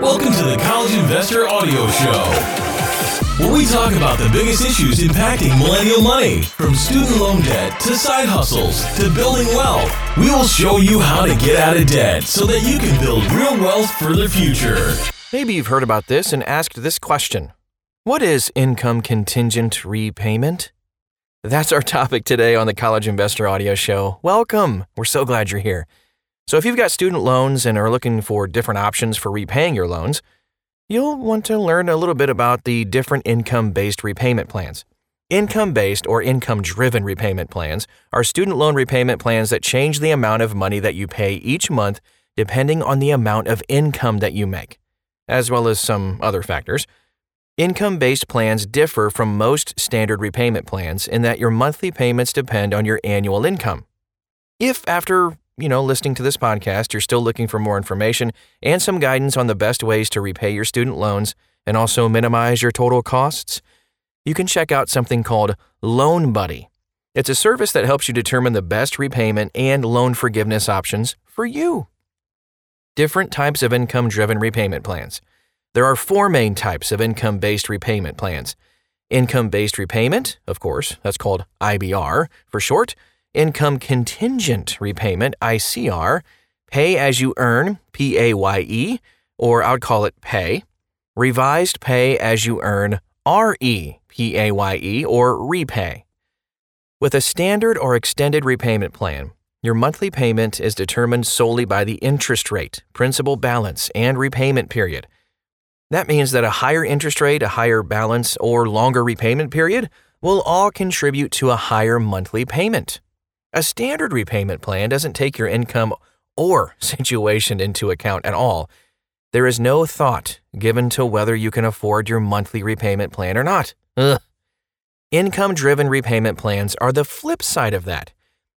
Welcome to the College Investor Audio Show, where we talk about the biggest issues impacting millennial money, from student loan debt to side hustles to building wealth. We will show you how to get out of debt so that you can build real wealth for the future. Maybe you've heard about this and asked this question What is income contingent repayment? That's our topic today on the College Investor Audio Show. Welcome. We're so glad you're here. So, if you've got student loans and are looking for different options for repaying your loans, you'll want to learn a little bit about the different income based repayment plans. Income based or income driven repayment plans are student loan repayment plans that change the amount of money that you pay each month depending on the amount of income that you make, as well as some other factors. Income based plans differ from most standard repayment plans in that your monthly payments depend on your annual income. If after you know, listening to this podcast, you're still looking for more information and some guidance on the best ways to repay your student loans and also minimize your total costs, you can check out something called Loan Buddy. It's a service that helps you determine the best repayment and loan forgiveness options for you. Different types of income driven repayment plans. There are four main types of income based repayment plans. Income based repayment, of course, that's called IBR for short income contingent repayment, ICR, pay as you earn, PAYE, or I would call it pay, revised pay as you earn, REPAYE, or repay. With a standard or extended repayment plan, your monthly payment is determined solely by the interest rate, principal balance, and repayment period. That means that a higher interest rate, a higher balance, or longer repayment period will all contribute to a higher monthly payment. A standard repayment plan doesn't take your income or situation into account at all. There is no thought given to whether you can afford your monthly repayment plan or not. Income driven repayment plans are the flip side of that.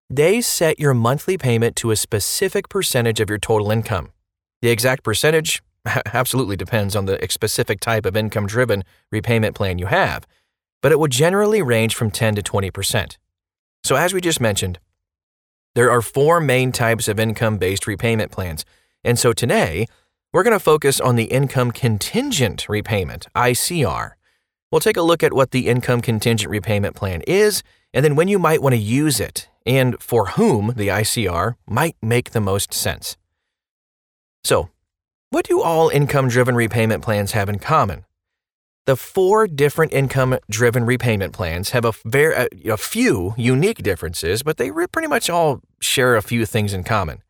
They set your monthly payment to a specific percentage of your total income. The exact percentage absolutely depends on the specific type of income driven repayment plan you have, but it will generally range from 10 to 20 percent. So, as we just mentioned, there are four main types of income based repayment plans. And so today, we're going to focus on the income contingent repayment, ICR. We'll take a look at what the income contingent repayment plan is, and then when you might want to use it, and for whom the ICR might make the most sense. So, what do all income driven repayment plans have in common? The four different income driven repayment plans have a, very, a, few unique differences, but they pretty much all share a few things in common.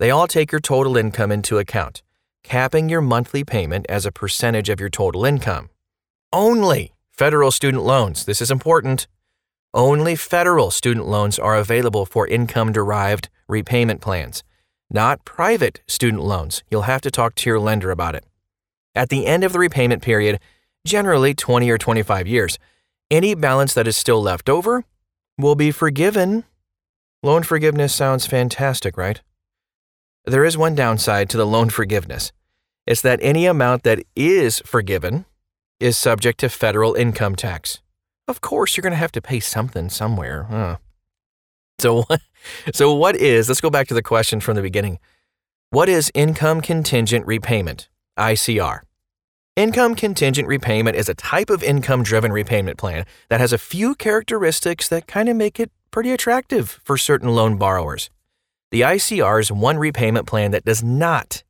They all take your total income into account, capping your monthly payment as a percentage of your total income. Only federal student loans, this is important. Only federal student loans are available for income derived repayment plans, not private student loans. You'll have to talk to your lender about it. At the end of the repayment period, generally 20 or 25 years. Any balance that is still left over will be forgiven. Loan forgiveness sounds fantastic, right? There is one downside to the loan forgiveness. It's that any amount that is forgiven is subject to federal income tax. Of course, you're going to have to pay something somewhere. Huh? So, so what is, let's go back to the question from the beginning. What is income contingent repayment, ICR? Income contingent repayment is a type of income driven repayment plan that has a few characteristics that kind of make it pretty attractive for certain loan borrowers. The ICR is one repayment plan that does not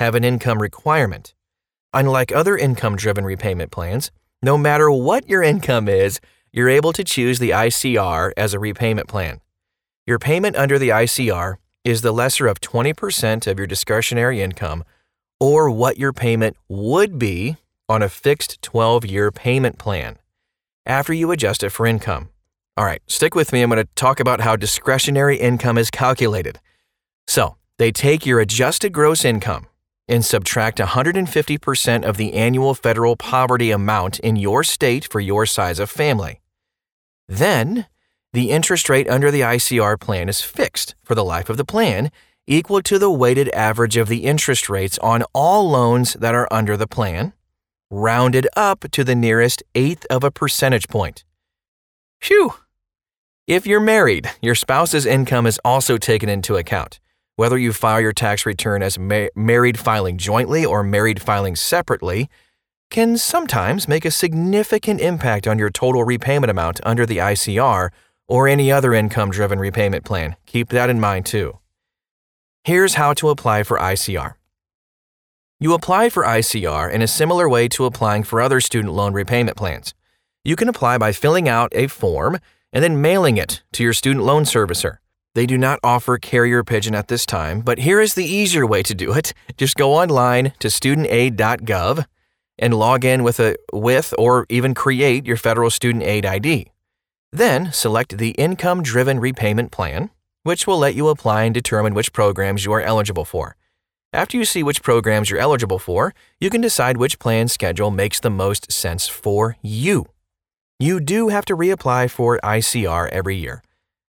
have an income requirement. Unlike other income driven repayment plans, no matter what your income is, you're able to choose the ICR as a repayment plan. Your payment under the ICR is the lesser of 20% of your discretionary income or what your payment would be on a fixed 12 year payment plan after you adjust it for income. All right, stick with me. I'm going to talk about how discretionary income is calculated. So, they take your adjusted gross income and subtract 150% of the annual federal poverty amount in your state for your size of family. Then, the interest rate under the ICR plan is fixed for the life of the plan equal to the weighted average of the interest rates on all loans that are under the plan, rounded up to the nearest eighth of a percentage point. Phew! If you're married, your spouse's income is also taken into account, Whether you file your tax return as ma- married filing jointly or married filing separately can sometimes make a significant impact on your total repayment amount under the ICR or any other income driven repayment plan. Keep that in mind too. Here's how to apply for ICR. You apply for ICR in a similar way to applying for other student loan repayment plans. You can apply by filling out a form and then mailing it to your student loan servicer. They do not offer carrier pigeon at this time, but here is the easier way to do it. Just go online to studentaid.gov and log in with a with or even create your federal student aid ID. Then select the income driven repayment plan, which will let you apply and determine which programs you are eligible for. After you see which programs you're eligible for, you can decide which plan schedule makes the most sense for you. You do have to reapply for ICR every year.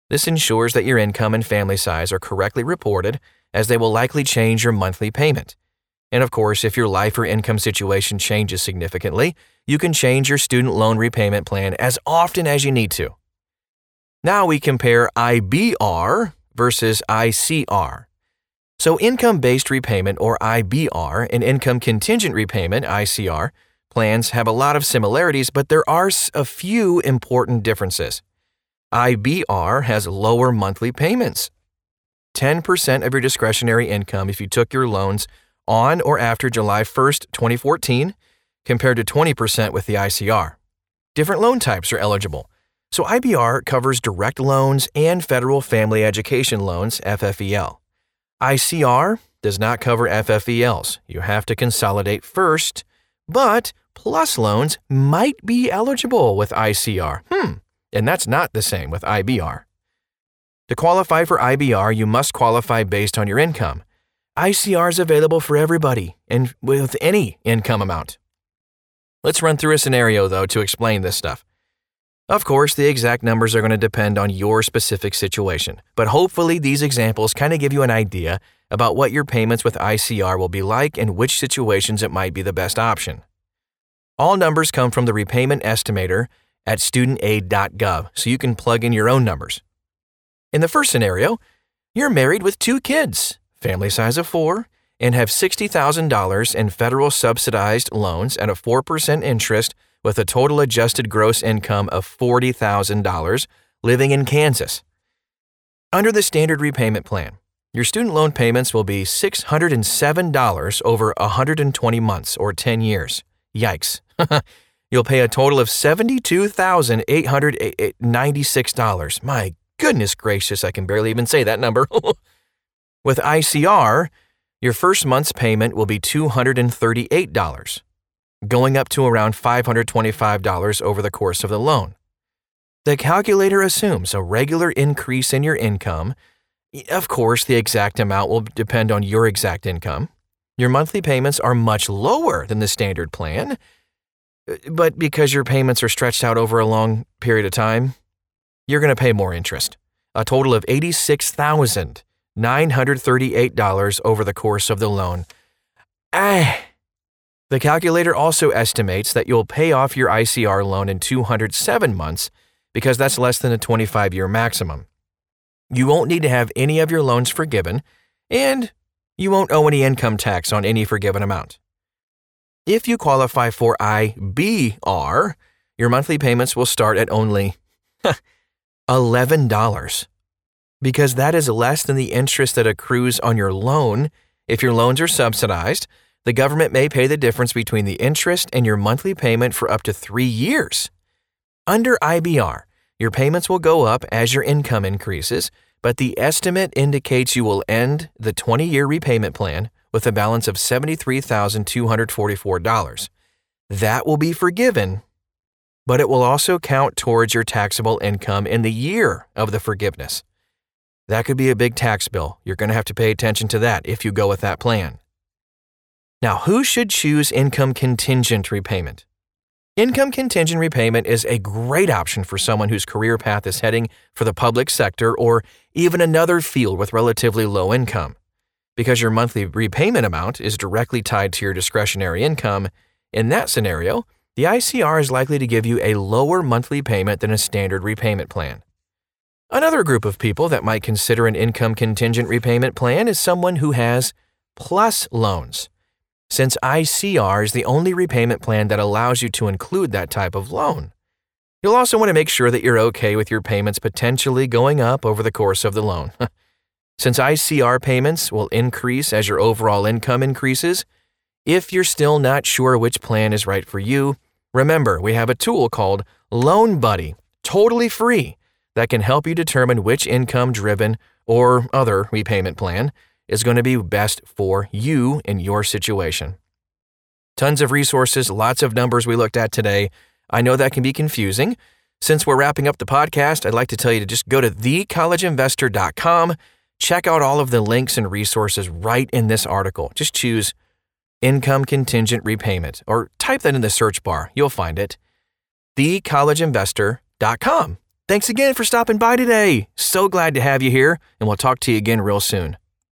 This ensures that your income and family size are correctly reported, as they will likely change your monthly payment. And of course, if your life or income situation changes significantly, you can change your student loan repayment plan as often as you need to. Now we compare IBR versus ICR. So, income based repayment or IBR and income contingent repayment ICR plans have a lot of similarities, but there are a few important differences. IBR has lower monthly payments. 10% of your discretionary income if you took your loans on or after July 1st, 2014, compared to 20% with the ICR. Different loan types are eligible. So IBR covers direct loans and federal family education loans, FFEL. ICR does not cover FFELs. You have to consolidate first, but plus loans might be eligible with ICR. Hmm, and that's not the same with IBR. To qualify for IBR, you must qualify based on your income. ICR is available for everybody and with any income amount. Let's run through a scenario, though, to explain this stuff. Of course, the exact numbers are going to depend on your specific situation, but hopefully these examples kind of give you an idea about what your payments with ICR will be like and which situations it might be the best option. All numbers come from the repayment estimator at studentaid.gov, so you can plug in your own numbers. In the first scenario, you're married with two kids family size of four, and have $60,000 in federal subsidized loans at a 4% interest with a total adjusted gross income of $40,000 living in Kansas. Under the standard repayment plan, your student loan payments will be $607 over 120 months or 10 years. Yikes. You'll pay a total of $72,896. My goodness gracious, I can barely even say that number. With ICR, your first month's payment will be $238, going up to around $525 over the course of the loan. The calculator assumes a regular increase in your income. Of course, the exact amount will depend on your exact income. Your monthly payments are much lower than the standard plan, but because your payments are stretched out over a long period of time, you're going to pay more interest. A total of 86,000 $938 over the course of the loan. Ah. The calculator also estimates that you'll pay off your ICR loan in 207 months because that's less than a 25 year maximum. You won't need to have any of your loans forgiven, and you won't owe any income tax on any forgiven amount. If you qualify for IBR, your monthly payments will start at only $11 because that is less than the interest that accrues on your loan. If your loans are subsidized, the government may pay the difference between the interest and your monthly payment for up to three years. Under IBR, your payments will go up as your income increases, but the estimate indicates you will end the 20 year repayment plan with a balance of $73,244. That will be forgiven, but it will also count towards your taxable income in the year of the forgiveness. That could be a big tax bill. You're going to have to pay attention to that if you go with that plan. Now, who should choose income contingent repayment? Income contingent repayment is a great option for someone whose career path is heading for the public sector or even another field with relatively low income. Because your monthly repayment amount is directly tied to your discretionary income, in that scenario, the ICR is likely to give you a lower monthly payment than a standard repayment plan. Another group of people that might consider an income contingent repayment plan is someone who has plus loans. Since ICR is the only repayment plan that allows you to include that type of loan. You'll also want to make sure that you're okay with your payments potentially going up over the course of the loan. Since ICR payments will increase as your overall income increases, if you're still not sure which plan is right for you, remember we have a tool called Loan Buddy, totally free that can help you determine which income driven or other repayment plan is going to be best for you in your situation. Tons of resources, lots of numbers we looked at today. I know that can be confusing. Since we're wrapping up the podcast, I'd like to tell you to just go to thecollegeinvestor.com, check out all of the links and resources right in this article. Just choose income contingent repayment or type that in the search bar. You'll find it. thecollegeinvestor.com. Thanks again for stopping by today. So glad to have you here, and we'll talk to you again real soon.